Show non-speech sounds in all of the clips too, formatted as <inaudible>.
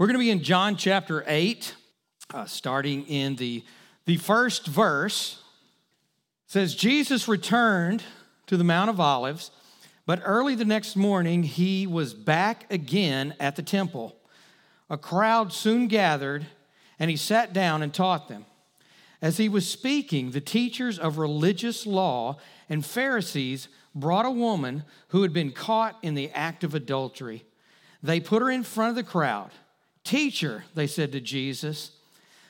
We're going to be in John chapter 8, uh, starting in the, the first verse. It says, Jesus returned to the Mount of Olives, but early the next morning he was back again at the temple. A crowd soon gathered, and he sat down and taught them. As he was speaking, the teachers of religious law and Pharisees brought a woman who had been caught in the act of adultery. They put her in front of the crowd. Teacher, they said to Jesus,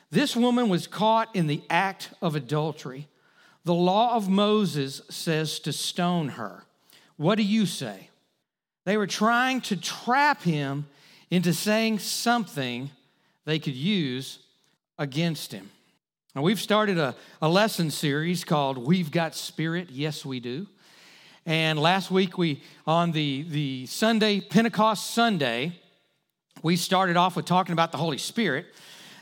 this woman was caught in the act of adultery. The law of Moses says to stone her. What do you say? They were trying to trap him into saying something they could use against him. Now, we've started a, a lesson series called We've Got Spirit. Yes, we do. And last week, we, on the, the Sunday, Pentecost Sunday, we started off with talking about the Holy Spirit.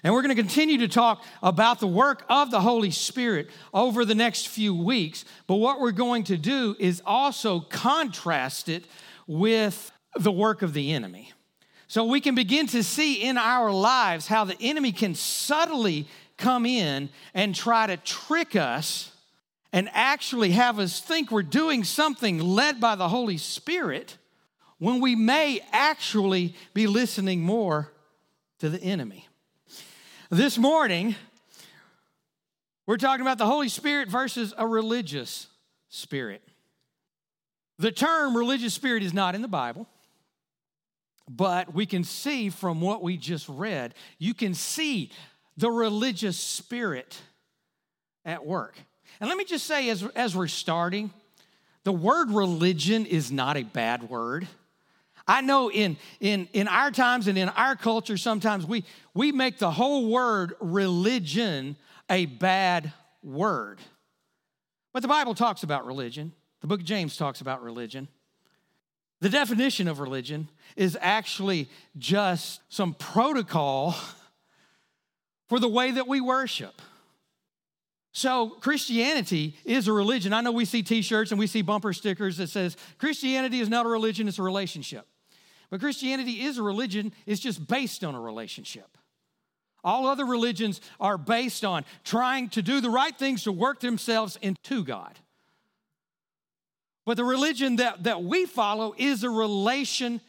And we're going to continue to talk about the work of the Holy Spirit over the next few weeks. But what we're going to do is also contrast it with the work of the enemy. So we can begin to see in our lives how the enemy can subtly come in and try to trick us and actually have us think we're doing something led by the Holy Spirit when we may actually be listening more to the enemy. This morning, we're talking about the Holy Spirit versus a religious spirit. The term religious spirit is not in the Bible, but we can see from what we just read, you can see the religious spirit at work. And let me just say, as, as we're starting, the word religion is not a bad word. I know in, in, in our times and in our culture, sometimes we, we make the whole word religion a bad word. But the Bible talks about religion, the book of James talks about religion. The definition of religion is actually just some protocol for the way that we worship. So Christianity is a religion. I know we see t-shirts and we see bumper stickers that says Christianity is not a religion, it's a relationship. But Christianity is a religion, it's just based on a relationship. All other religions are based on trying to do the right things to work themselves into God. But the religion that, that we follow is a relationship.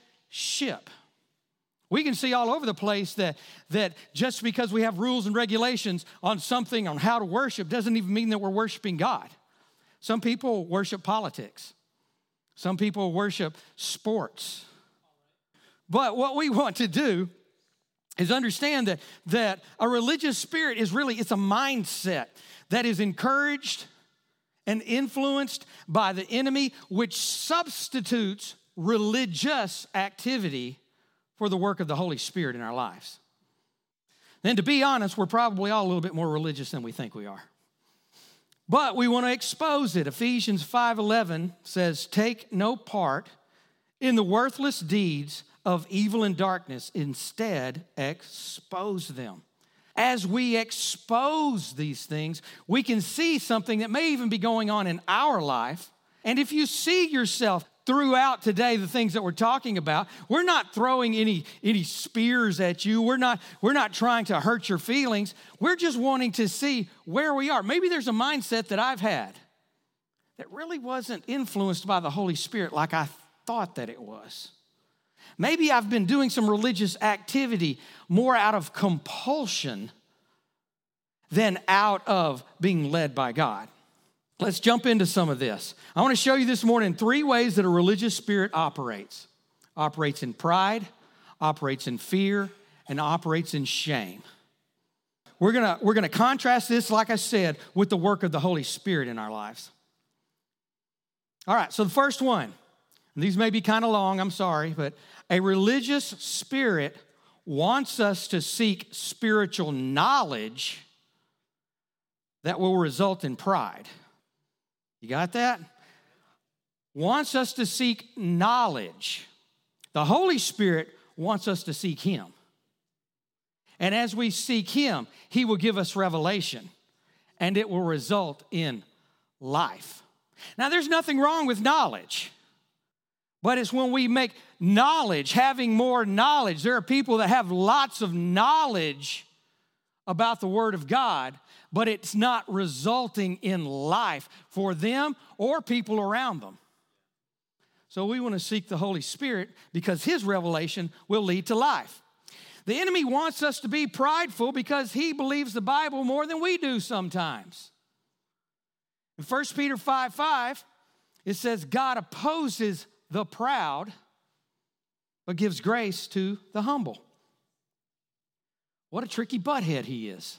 We can see all over the place that, that just because we have rules and regulations on something, on how to worship, doesn't even mean that we're worshiping God. Some people worship politics, some people worship sports. But what we want to do is understand that, that a religious spirit is really it's a mindset that is encouraged and influenced by the enemy which substitutes religious activity for the work of the Holy Spirit in our lives. Then, to be honest, we're probably all a little bit more religious than we think we are. But we want to expose it. Ephesians 5:11 says, "Take no part in the worthless deeds of evil and darkness, instead expose them." As we expose these things, we can see something that may even be going on in our life. And if you see yourself throughout today the things that we're talking about we're not throwing any any spears at you we're not we're not trying to hurt your feelings we're just wanting to see where we are maybe there's a mindset that i've had that really wasn't influenced by the holy spirit like i thought that it was maybe i've been doing some religious activity more out of compulsion than out of being led by god Let's jump into some of this. I want to show you this morning three ways that a religious spirit operates operates in pride, operates in fear, and operates in shame. We're gonna, we're gonna contrast this, like I said, with the work of the Holy Spirit in our lives. All right, so the first one, these may be kind of long, I'm sorry, but a religious spirit wants us to seek spiritual knowledge that will result in pride. You got that? Wants us to seek knowledge. The Holy Spirit wants us to seek Him. And as we seek Him, He will give us revelation and it will result in life. Now, there's nothing wrong with knowledge. But it's when we make knowledge, having more knowledge. There are people that have lots of knowledge about the Word of God, but it's not resulting in life for them or people around them. So we want to seek the Holy Spirit because His revelation will lead to life. The enemy wants us to be prideful because he believes the Bible more than we do sometimes. In 1 Peter 5 5, it says, God opposes the proud, but gives grace to the humble. What a tricky butthead he is.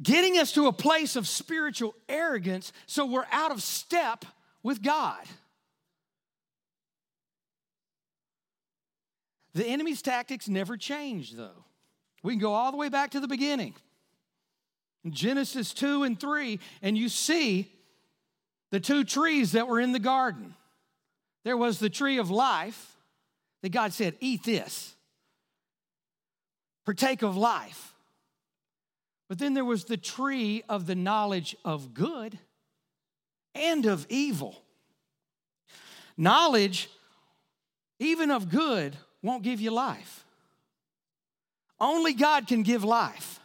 Getting us to a place of spiritual arrogance so we're out of step with God. The enemy's tactics never change, though. We can go all the way back to the beginning. In Genesis 2 and 3, and you see the two trees that were in the garden. There was the tree of life that God said, Eat this, partake of life. But then there was the tree of the knowledge of good and of evil. Knowledge, even of good, won't give you life. Only God can give life.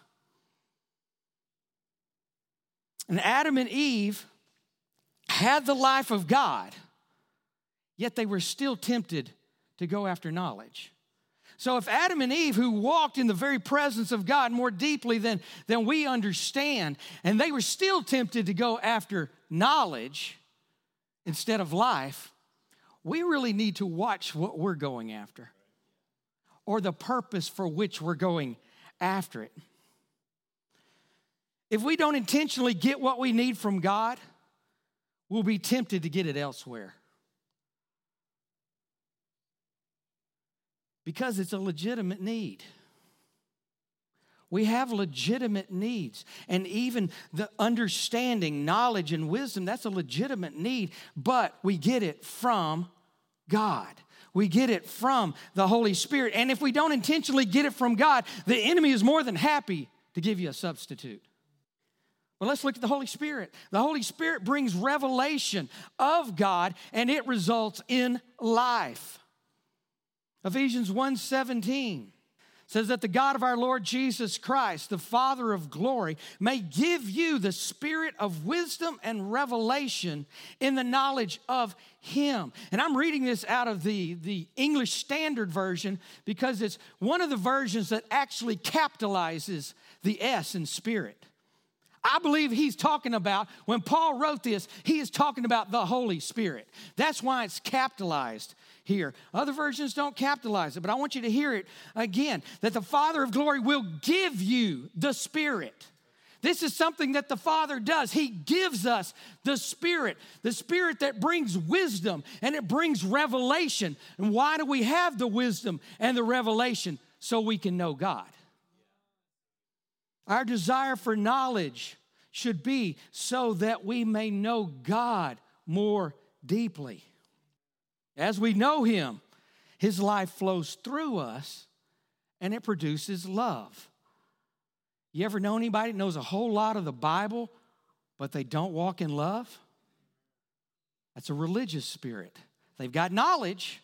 And Adam and Eve had the life of God, yet they were still tempted to go after knowledge. So, if Adam and Eve, who walked in the very presence of God more deeply than, than we understand, and they were still tempted to go after knowledge instead of life, we really need to watch what we're going after or the purpose for which we're going after it. If we don't intentionally get what we need from God, we'll be tempted to get it elsewhere. Because it's a legitimate need. We have legitimate needs. And even the understanding, knowledge, and wisdom, that's a legitimate need, but we get it from God. We get it from the Holy Spirit. And if we don't intentionally get it from God, the enemy is more than happy to give you a substitute. But let's look at the Holy Spirit. The Holy Spirit brings revelation of God and it results in life. Ephesians 1:17 says that the God of our Lord Jesus Christ, the Father of glory, may give you the spirit of wisdom and revelation in the knowledge of Him. And I'm reading this out of the, the English Standard Version because it's one of the versions that actually capitalizes the S in spirit. I believe he's talking about, when Paul wrote this, he is talking about the Holy Spirit. That's why it's capitalized here. Other versions don't capitalize it, but I want you to hear it again that the Father of glory will give you the Spirit. This is something that the Father does. He gives us the Spirit, the Spirit that brings wisdom and it brings revelation. And why do we have the wisdom and the revelation? So we can know God. Our desire for knowledge should be so that we may know God more deeply. As we know Him, His life flows through us and it produces love. You ever know anybody that knows a whole lot of the Bible, but they don't walk in love? That's a religious spirit. They've got knowledge,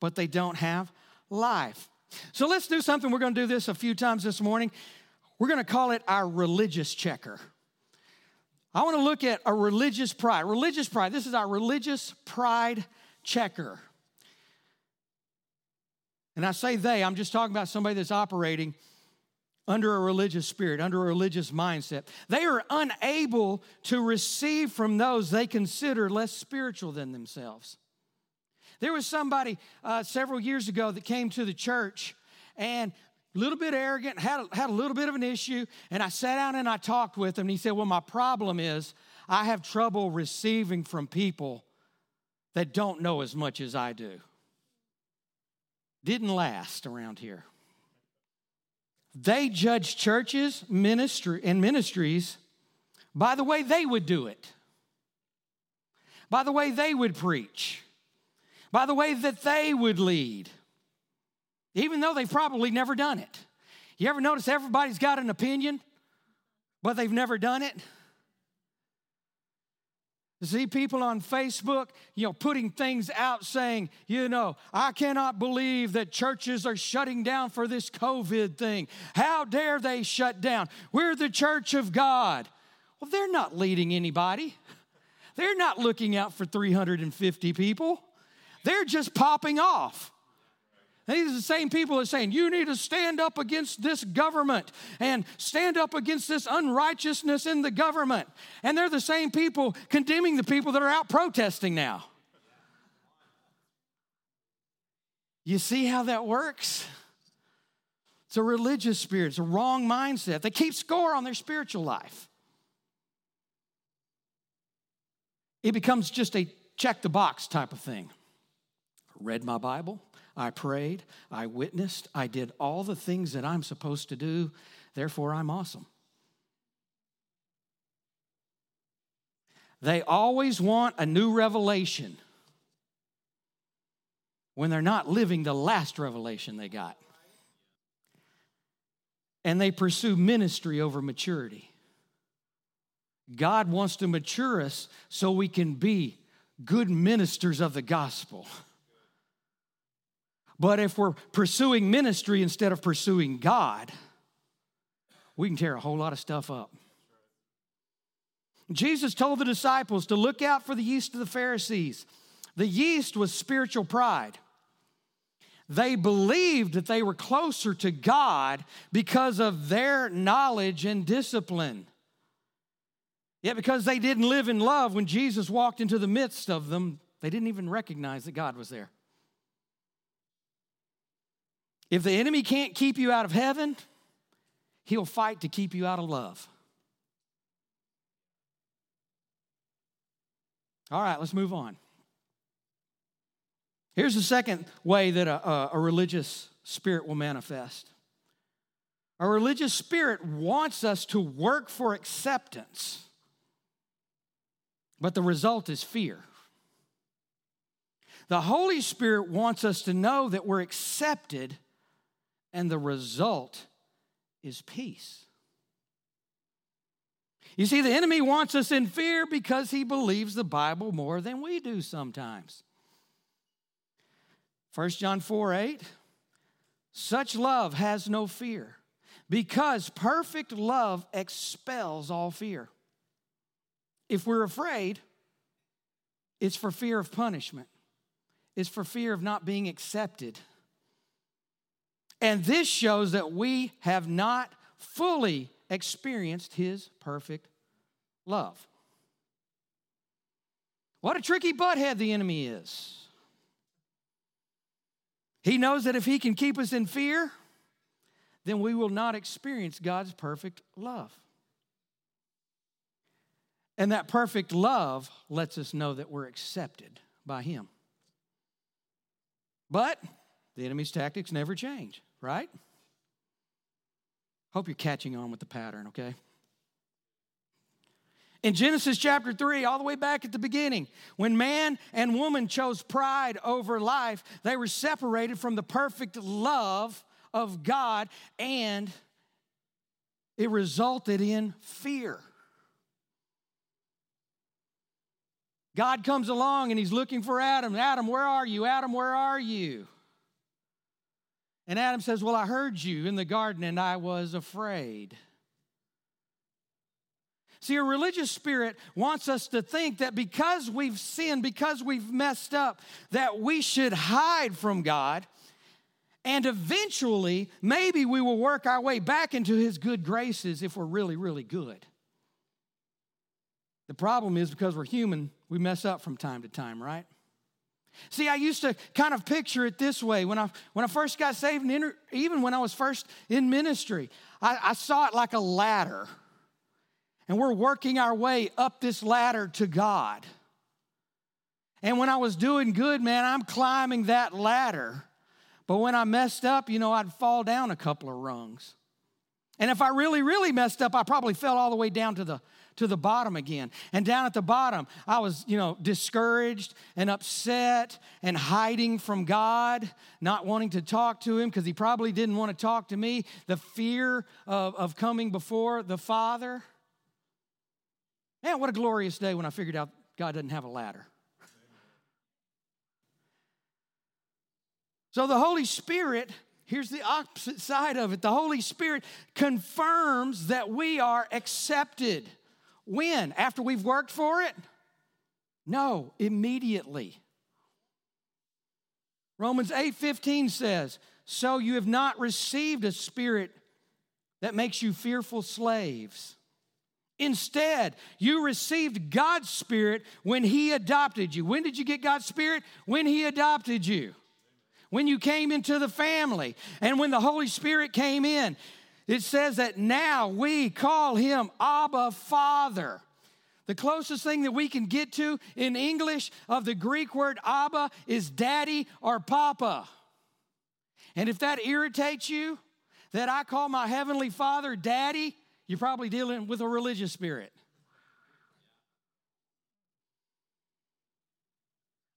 but they don't have life. So let's do something. We're going to do this a few times this morning. We're going to call it our religious checker. I want to look at a religious pride. Religious pride. This is our religious pride checker. And I say they, I'm just talking about somebody that's operating under a religious spirit, under a religious mindset. They are unable to receive from those they consider less spiritual than themselves. There was somebody uh, several years ago that came to the church and a little bit arrogant, had a, had a little bit of an issue, and I sat down and I talked with him, and he said, Well, my problem is I have trouble receiving from people that don't know as much as I do. Didn't last around here. They judge churches, ministry, and ministries by the way they would do it, by the way they would preach, by the way that they would lead even though they've probably never done it. You ever notice everybody's got an opinion, but they've never done it? see people on Facebook, you know, putting things out saying, you know, I cannot believe that churches are shutting down for this COVID thing. How dare they shut down? We're the church of God. Well, they're not leading anybody. They're not looking out for 350 people. They're just popping off. These are the same people that are saying, you need to stand up against this government and stand up against this unrighteousness in the government. And they're the same people condemning the people that are out protesting now. You see how that works? It's a religious spirit, it's a wrong mindset. They keep score on their spiritual life. It becomes just a check the box type of thing. Read my Bible, I prayed, I witnessed, I did all the things that I'm supposed to do, therefore I'm awesome. They always want a new revelation when they're not living the last revelation they got. And they pursue ministry over maturity. God wants to mature us so we can be good ministers of the gospel. <laughs> But if we're pursuing ministry instead of pursuing God, we can tear a whole lot of stuff up. Jesus told the disciples to look out for the yeast of the Pharisees. The yeast was spiritual pride. They believed that they were closer to God because of their knowledge and discipline. Yet, because they didn't live in love, when Jesus walked into the midst of them, they didn't even recognize that God was there. If the enemy can't keep you out of heaven, he'll fight to keep you out of love. All right, let's move on. Here's the second way that a, a, religious spirit will manifest. A religious spirit wants us to work for acceptance, but the result is fear. The Holy Spirit wants us to know that we're accepted and the result is peace. You see, the enemy wants us in fear because he believes the Bible more than we do sometimes. 1 John 4 8, such love has no fear because perfect love expels all fear. If we're afraid, it's for fear of punishment, it's for fear of not being accepted and this shows that we have not fully experienced his perfect love. What a tricky butthead the enemy is. He knows that if he can keep us in fear, then we will not experience God's perfect love. And that perfect love lets us know that we're accepted by him. But the enemy's tactics never change right? Hope you're catching on with the pattern, okay? In Genesis chapter 3, all the way back at the beginning, when man and woman chose pride over life, they were separated from the perfect love of God, and it resulted in fear. God comes along and he's looking for Adam. Adam, where are you? Adam, where are you? And Adam says, Well, I heard you in the garden and I was afraid. See, a religious spirit wants us to think that because we've sinned, because we've messed up, that we should hide from God. And eventually, maybe we will work our way back into His good graces if we're really, really good. The problem is because we're human, we mess up from time to time, right? See, I used to kind of picture it this way when I, when I first got saved, and even when I was first in ministry, I, I saw it like a ladder. And we're working our way up this ladder to God. And when I was doing good, man, I'm climbing that ladder. But when I messed up, you know, I'd fall down a couple of rungs. And if I really, really messed up, I probably fell all the way down to the to the bottom again. And down at the bottom, I was, you know, discouraged and upset and hiding from God, not wanting to talk to Him because He probably didn't want to talk to me. The fear of, of coming before the Father. Man, what a glorious day when I figured out God doesn't have a ladder. So the Holy Spirit, here's the opposite side of it the Holy Spirit confirms that we are accepted. When? After we've worked for it? No, immediately. Romans 8:15 says, "So you have not received a spirit that makes you fearful slaves. Instead, you received God's spirit when he adopted you. When did you get God's spirit? When he adopted you. When you came into the family and when the Holy Spirit came in, it says that now we call him Abba Father. The closest thing that we can get to in English of the Greek word Abba is daddy or papa. And if that irritates you, that I call my heavenly father daddy, you're probably dealing with a religious spirit.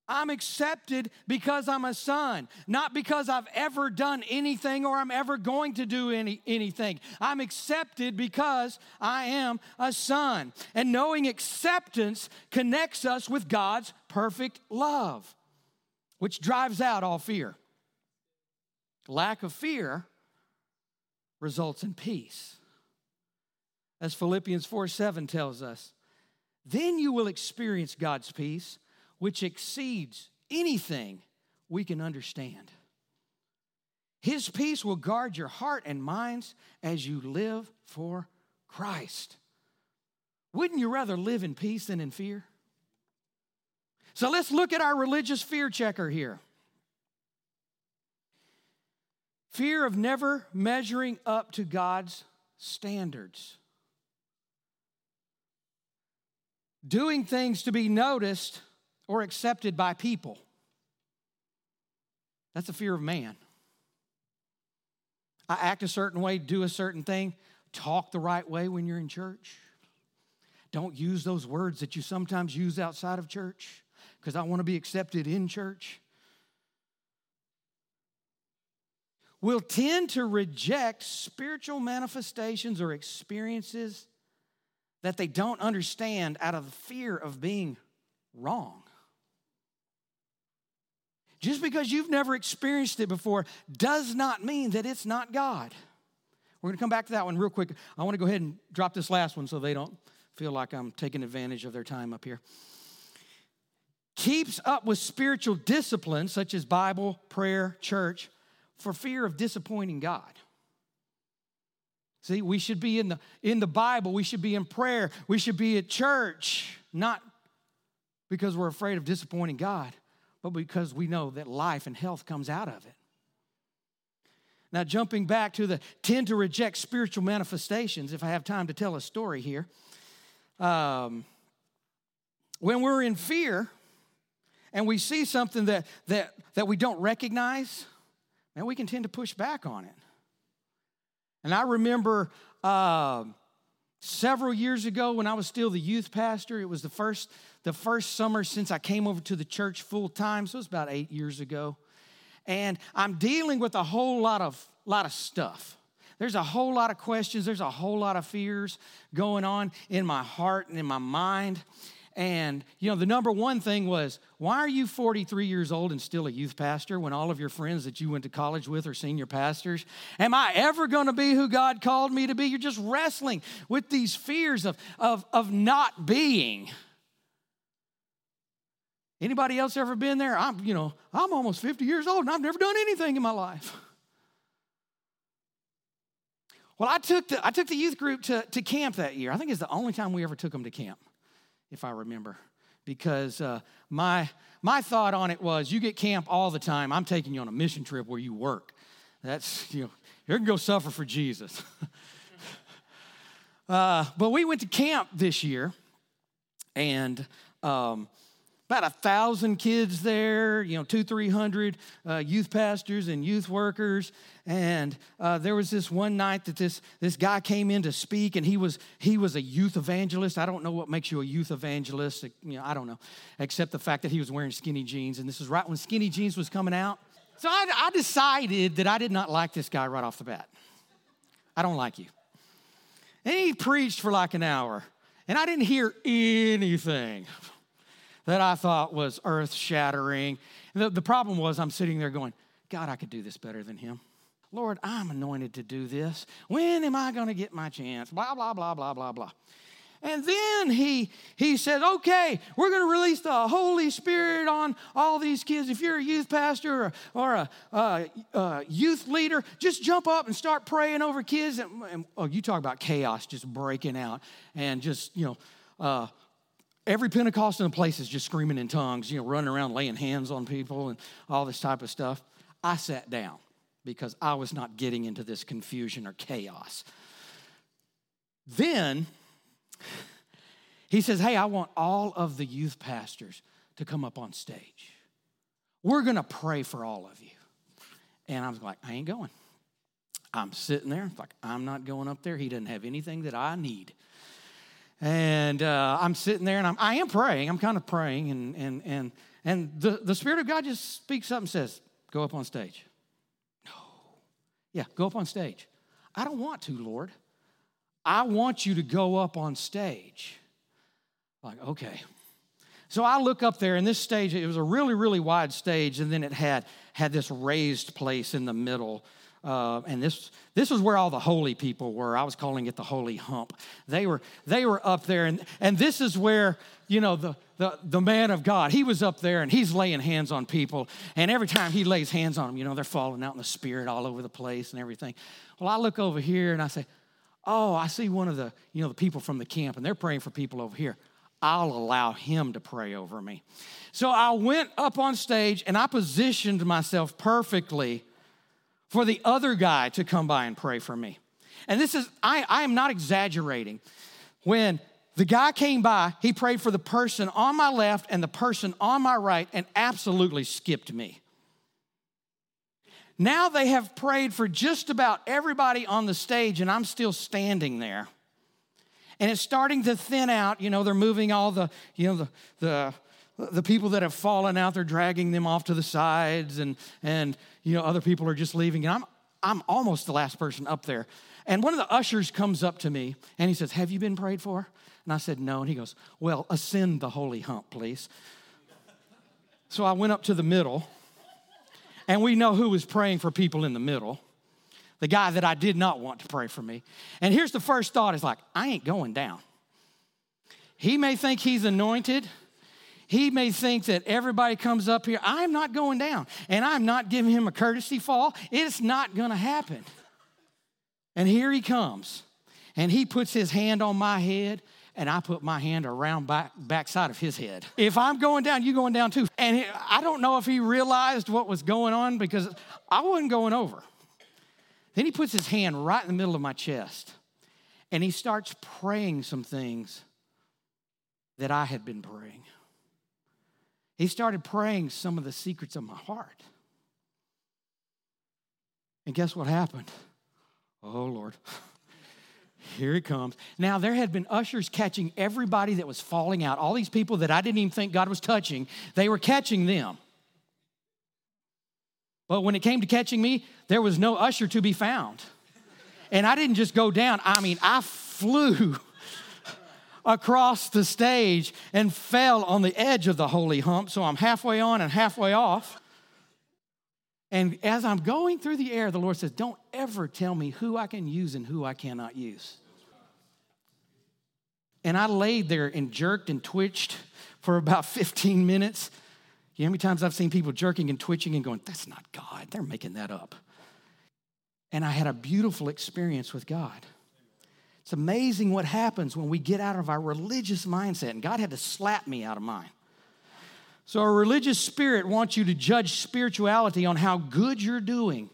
I'm accepted because I'm a son, not because I've ever done anything or I'm ever going to do any, anything. I'm accepted because I am a son. And knowing acceptance connects us with God's perfect love, which drives out all fear. Lack of fear results in peace. As Philippians 4 7 tells us, then you will experience God's peace which exceeds anything we can understand. His peace will guard your heart and minds as you live for Christ. Wouldn't you rather live in peace than in fear? So let's look at our religious fear checker here. Fear of never measuring up to God's standards. Doing things to be noticed or accepted by people. That's a fear of man. I act a certain way, do a certain thing, talk the right way when you're in church. Don't use those words that you sometimes use outside of church because I want to be accepted in church. We'll tend to reject spiritual manifestations or experiences that they don't understand out of the fear of being wrong. Just because you've never experienced it before does not mean that it's not God. We're going to come back to that one real quick. I want to go ahead and drop this last one so they don't feel like I'm taking advantage of their time up here. Keeps up with spiritual disciplines such as Bible, prayer, church, for fear of disappointing God. See, we should be in the in the Bible, we should be in prayer, we should be at church, not because we're afraid of disappointing God, but because we know that life and health comes out of it. Now, jumping back to the tend to reject spiritual manifestations, if I have time to tell a story here. Um, when we're in fear and we see something that, that, that we don't recognize, man, we can tend to push back on it. And I remember uh, several years ago when I was still the youth pastor, it was the first the first summer since I came over to the church full time, so it was about eight years ago. And I'm dealing with a whole lot of, lot of stuff. There's a whole lot of questions, there's a whole lot of fears going on in my heart and in my mind. And, you know, the number one thing was, why are you 43 years old and still a youth pastor when all of your friends that you went to college with are senior pastors? Am I ever going to be who God called me to be? You're just wrestling with these fears of, of, of not being. Anybody else ever been there? I'm, you know, I'm almost 50 years old and I've never done anything in my life. <laughs> Well, I took the, I took the youth group to, to camp that year. I think it's the only time we ever took them to camp, if I remember. Because uh, my, my thought on it was you get camp all the time. I'm taking you on a mission trip where you work. That's, you know, you're going to go suffer for Jesus. <laughs> uh, but we went to camp this year, and um, about a thousand kids there, you know, two, three hundred uh, youth pastors and youth workers. And uh, there was this one night that this, this guy came in to speak, and he was, he was a youth evangelist. I don't know what makes you a youth evangelist, you know, I don't know, except the fact that he was wearing skinny jeans. And this was right when skinny jeans was coming out. So I, I decided that I did not like this guy right off the bat. I don't like you. And he preached for like an hour, and I didn't hear anything. <laughs> that I thought was earth shattering. The, the problem was, I'm sitting there going, God, I could do this better than him. Lord, I'm anointed to do this. When am I going to get my chance? Blah, blah, blah, blah, blah, blah. And then he, he said, okay, we're going to release the Holy Spirit on all these kids. If you're a youth pastor or, or a, a, a, youth leader, just jump up and start praying over kids. And, and, oh, you talk about chaos just breaking out and just, you know, uh, every Pentecost in the place is just screaming in tongues, you know, running around laying hands on people and all this type of stuff. I sat down because I was not getting into this confusion or chaos. Then he says, Hey, I want all of the youth pastors to come up on stage. We're going to pray for all of you. And I was like, I ain't going. I'm sitting there, like, I'm not going up there. He doesn't have anything that I need. And uh, I'm sitting there and I'm, I am praying. I'm kind of praying. And, and, and, and the, the Spirit of God just speaks up and says, Go up on stage. No. Yeah, go up on stage. I don't want to, Lord. I want you to go up on stage. Like, okay. So I look up there, and this stage, it was a really, really wide stage, and then it had had this raised place in the middle. Uh, and this this was where all the holy people were. I was calling it the holy hump. They were they were up there, and and this is where you know the the the man of God. He was up there, and he's laying hands on people. And every time he lays hands on them, you know they're falling out in the spirit all over the place and everything. Well, I look over here and I say, oh, I see one of the, you know, the people from the camp and they're praying for people over here. I'll allow him to pray over me. So I went up on stage and I positioned myself perfectly for the other guy to come by and pray for me. And this is, I, I am not exaggerating. When the guy came by, he prayed for the person on my left and the person on my right and absolutely skipped me. Now they have prayed for just about everybody on the stage, and I'm still standing there. And it's starting to thin out. You know, they're moving all the, you know, the, the, the people that have fallen out, they're dragging them off to the sides, and, and you know, other people are just leaving. And I'm, I'm almost the last person up there. And one of the ushers comes up to me and he says, Have you been prayed for? And I said, No. And he goes, Well, ascend the holy hump, please. So I went up to the middle and we know who was praying for people in the middle the guy that I did not want to pray for me. And here's the first thought is like, I ain't going down. He may think he's anointed. He may think that everybody comes up here. I'm not going down. And I'm not giving him a courtesy fall. It's not going to happen. And here he comes. And he puts his hand on my head and I put my hand around back backside of his head. If I'm going down, you going down too. And I don't know if he realized what was going on because I wasn't going over. Then he puts his hand right in the middle of my chest and he starts praying some things that I had been praying. He started praying some of the secrets of my heart. And guess what happened? Oh, Lord. <laughs> Here he comes. Now, there had been ushers catching everybody that was falling out. All these people that I didn't even think God was touching, they were catching them. But when it came to catching me, there was no usher to be found. And I didn't just go down, I mean, I flew <laughs> across the stage and fell on the edge of the holy hump. So I'm halfway on and halfway off. And as I'm going through the air, the Lord says, Don't ever tell me who I can use and who I cannot use. And I laid there and jerked and twitched for about <laughs> 15 minutes. You know how many times I've seen people jerking and twitching and going, That's not God. They're making that up. And I had a beautiful experience with God. It's amazing what happens when we get out of our religious mindset. And God had to slap me out of mine. So, a religious spirit wants you to judge spirituality on how good you're doing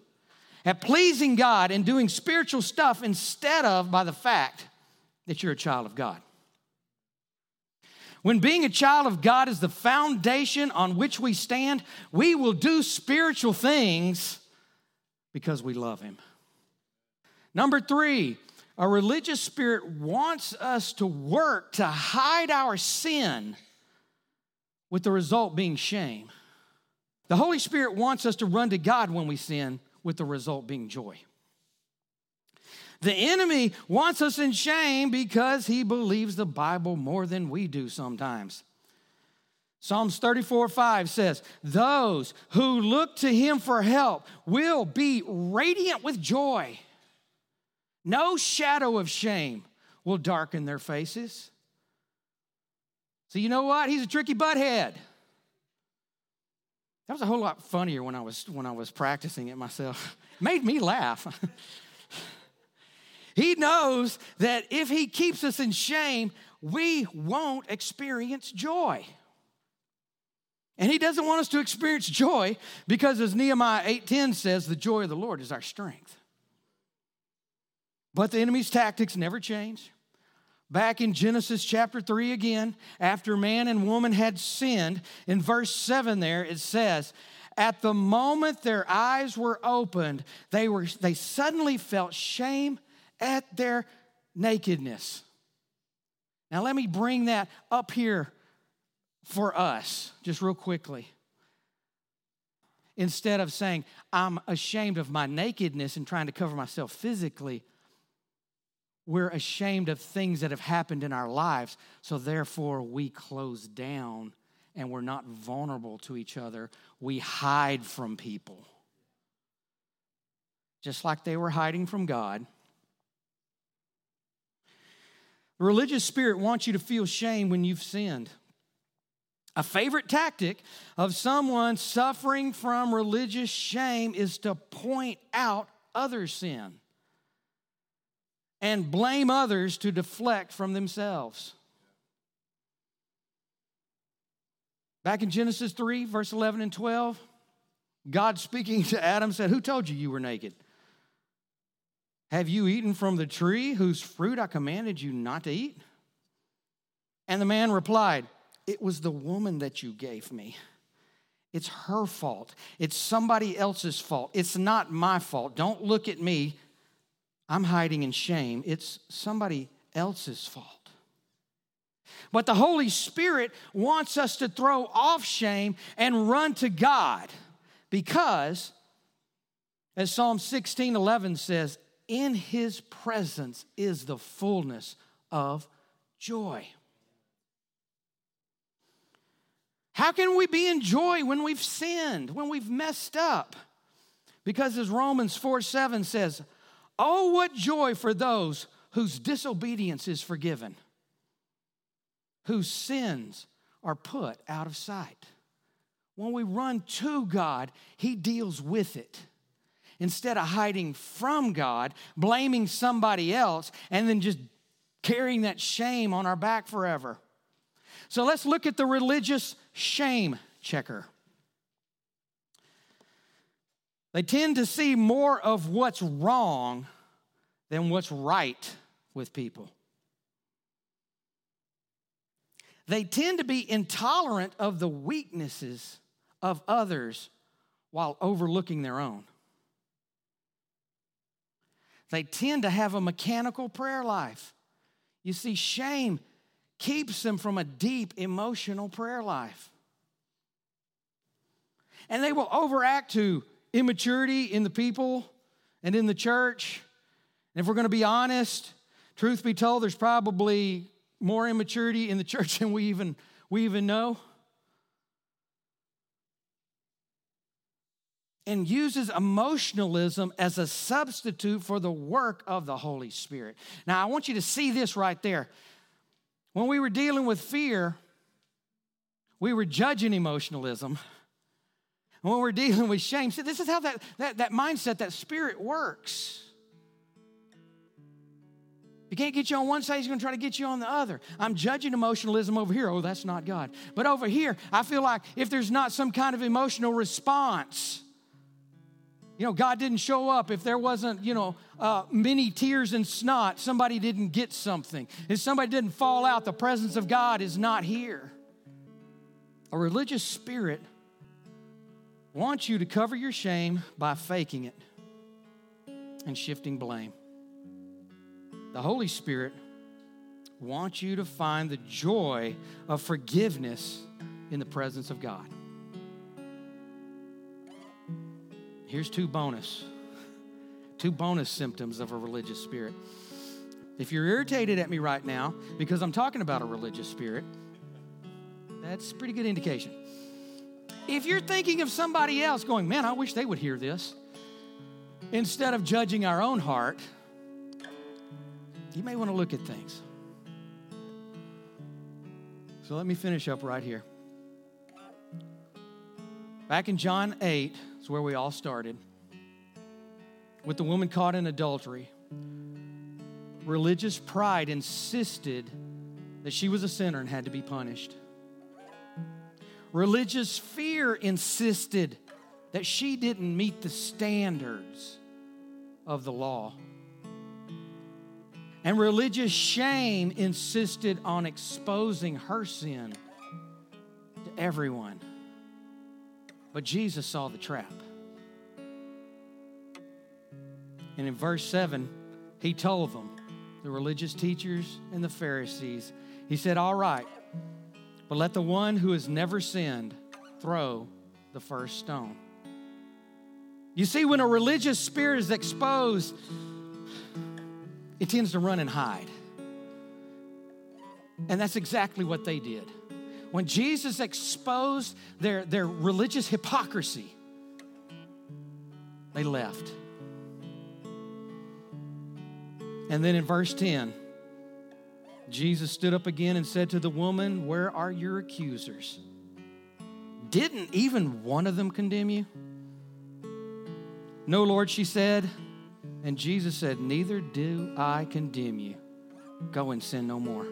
at pleasing God and doing spiritual stuff instead of by the fact that you're a child of God. When being a child of God is the foundation on which we stand, we will do spiritual things because we love Him. Number three, a religious spirit wants us to work to hide our sin with the result being shame. The Holy Spirit wants us to run to God when we sin, with the result being joy. The enemy wants us in shame because he believes the Bible more than we do sometimes. Psalms 34 5 says, Those who look to him for help will be radiant with joy. No shadow of shame will darken their faces. So, you know what? He's a tricky butthead. That was a whole lot funnier when I was, when I was practicing it myself. <laughs> Made me laugh. <laughs> he knows that if he keeps us in shame, we won't experience joy. And he doesn't want us to experience joy because as Nehemiah 8:10 says, the joy of the Lord is our strength. But the enemy's tactics never change. Back in Genesis chapter 3 again, after man and woman had sinned, in verse 7 there it says, at the moment their eyes were opened, they, were, they suddenly felt shame at their nakedness. Now, let me bring that up here for us, just real quickly. Instead of saying, I'm ashamed of my nakedness and trying to cover myself physically, we're ashamed of things that have happened in our lives, so therefore we close down and we're not vulnerable to each other. We hide from people. Just like they were hiding from God. The religious spirit wants you to feel shame when you've sinned. A favorite tactic of someone suffering from religious shame is to point out other sin and blame others to deflect from themselves. Back in Genesis 3, verse 11 and 12, God speaking to Adam said, Who told you you were naked? Have you eaten from the tree whose fruit I commanded you not to eat? And the man replied, It was the woman that you gave me. It's her fault. It's somebody else's fault. It's not my fault. Don't look at me. I'm hiding in shame. It's somebody else's fault. But the Holy Spirit wants us to throw off shame and run to God because, as Psalm 16 11 says, in his presence is the fullness of joy. How can we be in joy when we've sinned, when we've messed up? Because as Romans 4 7 says, Oh, what joy for those whose disobedience is forgiven whose sins are put out of sight. When we run to God, He deals with it. Instead of hiding from God, blaming somebody else, and then just carrying that shame on our back forever. So let's look at the religious shame checker. They tend to see more of what's wrong than what's right with people. They tend to be intolerant of the weaknesses of others while overlooking their own. They tend to have a mechanical prayer life. You see, shame keeps them from a deep emotional prayer life. And they will overact to immaturity in the people and in the church. And if we're going to be honest, truth be told, there's probably more immaturity in the church <laughs> than we even, we even know. And uses emotionalism as a substitute for the work of the Holy Spirit. Now, I want you to see this right there. When we were dealing with fear, we were judging emotionalism. <laughs> When we're dealing with shame, see, this is how that, that, that mindset, that spirit works. He can't get you on one side, he's going to try to get you on the other. I'm judging emotionalism over here. Oh, that's not God. But over here, I feel like if there's not some kind of emotional response, you know, God didn't show up. If there wasn't, you know, uh, many tears and snot, somebody didn't get something. If somebody didn't fall out, the presence of God is not here. A religious spirit wants you to cover your shame by faking it and shifting blame. The Holy Spirit wants you to find the joy of forgiveness in the presence of God. Here's two bonus two bonus symptoms of a religious spirit. If you're irritated at me right now because I'm talking about a religious spirit, That's a pretty good indication. If you're thinking of somebody else going, man, I wish they would hear this, instead of judging our own heart, you may want to look at things. So let me finish up right here. Back in John 8 is where we all started. With the woman caught in adultery, religious pride insisted that she was a sinner and had to be punished. Religious fear insisted that she didn't meet the standards of the law. And religious shame insisted on exposing her sin to everyone. But Jesus saw the trap. And in verse 7, he told them, the religious teachers and the Pharisees, he said, All right, but let the one who has never sinned throw the first stone. You see, when a religious spirit is exposed, it tends to run and hide. And that's exactly what they did. When Jesus exposed their, their religious hypocrisy, they left. And then in verse 10, Jesus stood up again and said to the woman, Where are your accusers? Didn't even one of them condemn you? No, Lord, she said. And Jesus said, Neither do I condemn you. Go and sin no more.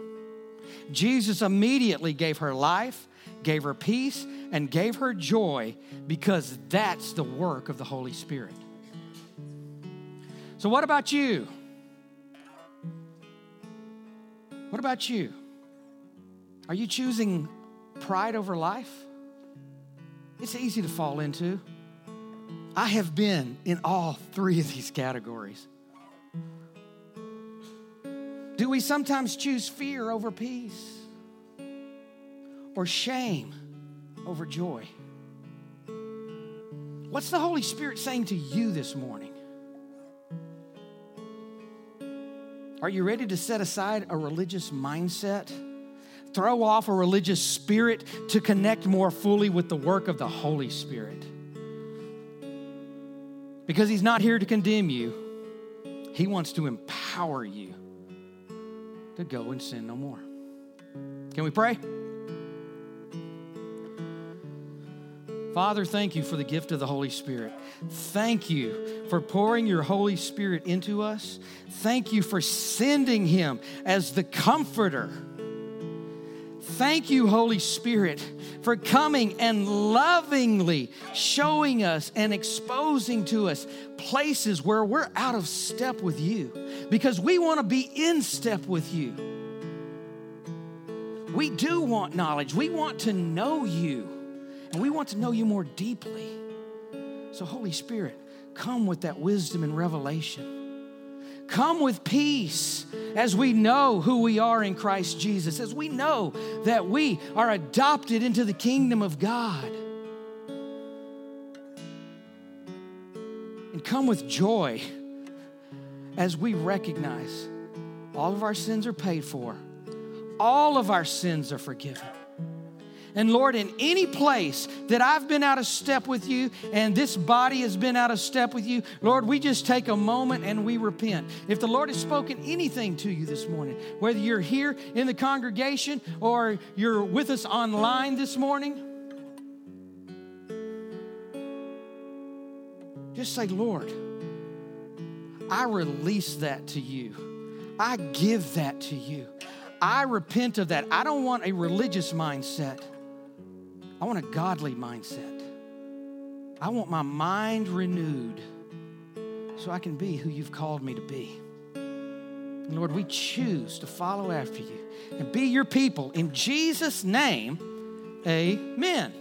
Jesus immediately gave her life, gave her peace, and gave her joy because that's the work of the Holy Spirit. So, what about you? What about you? Are you choosing pride over life? It's easy to fall into. I have been in all three of these categories. Do we sometimes choose fear over peace? Or shame over joy? What's the Holy Spirit saying to you this morning? Are you ready to set aside a religious mindset? Throw off a religious spirit to connect more fully with the work of the Holy Spirit. Because He's not here to condemn you, He wants to empower you to go and sin no more. Can we pray? Father, thank you for the gift of the Holy Spirit. Thank you for pouring your Holy Spirit into us. Thank you for sending him as the comforter. Thank you, Holy Spirit, for coming and lovingly showing us and exposing to us places where we're out of step with you because we want to be in step with you. We do want knowledge, we want to know you. And we want to know you more deeply. So, Holy Spirit, come with that wisdom and revelation. Come with peace as we know who we are in Christ Jesus, as we know that we are adopted into the kingdom of God. And come with joy as we recognize all of our sins are paid for, all of our sins are forgiven. And Lord, in any place that I've been out of step with you and this body has been out of step with you, Lord, we just take a moment and we repent. If the Lord has spoken anything to you this morning, whether you're here in the congregation or you're with us online this morning, just say, Lord, I release that to you. I give that to you. I repent of that. I don't want a religious mindset. I want a godly mindset. I want my mind renewed so I can be who you've called me to be. And Lord, we choose to follow after you and be your people. In Jesus' name, amen.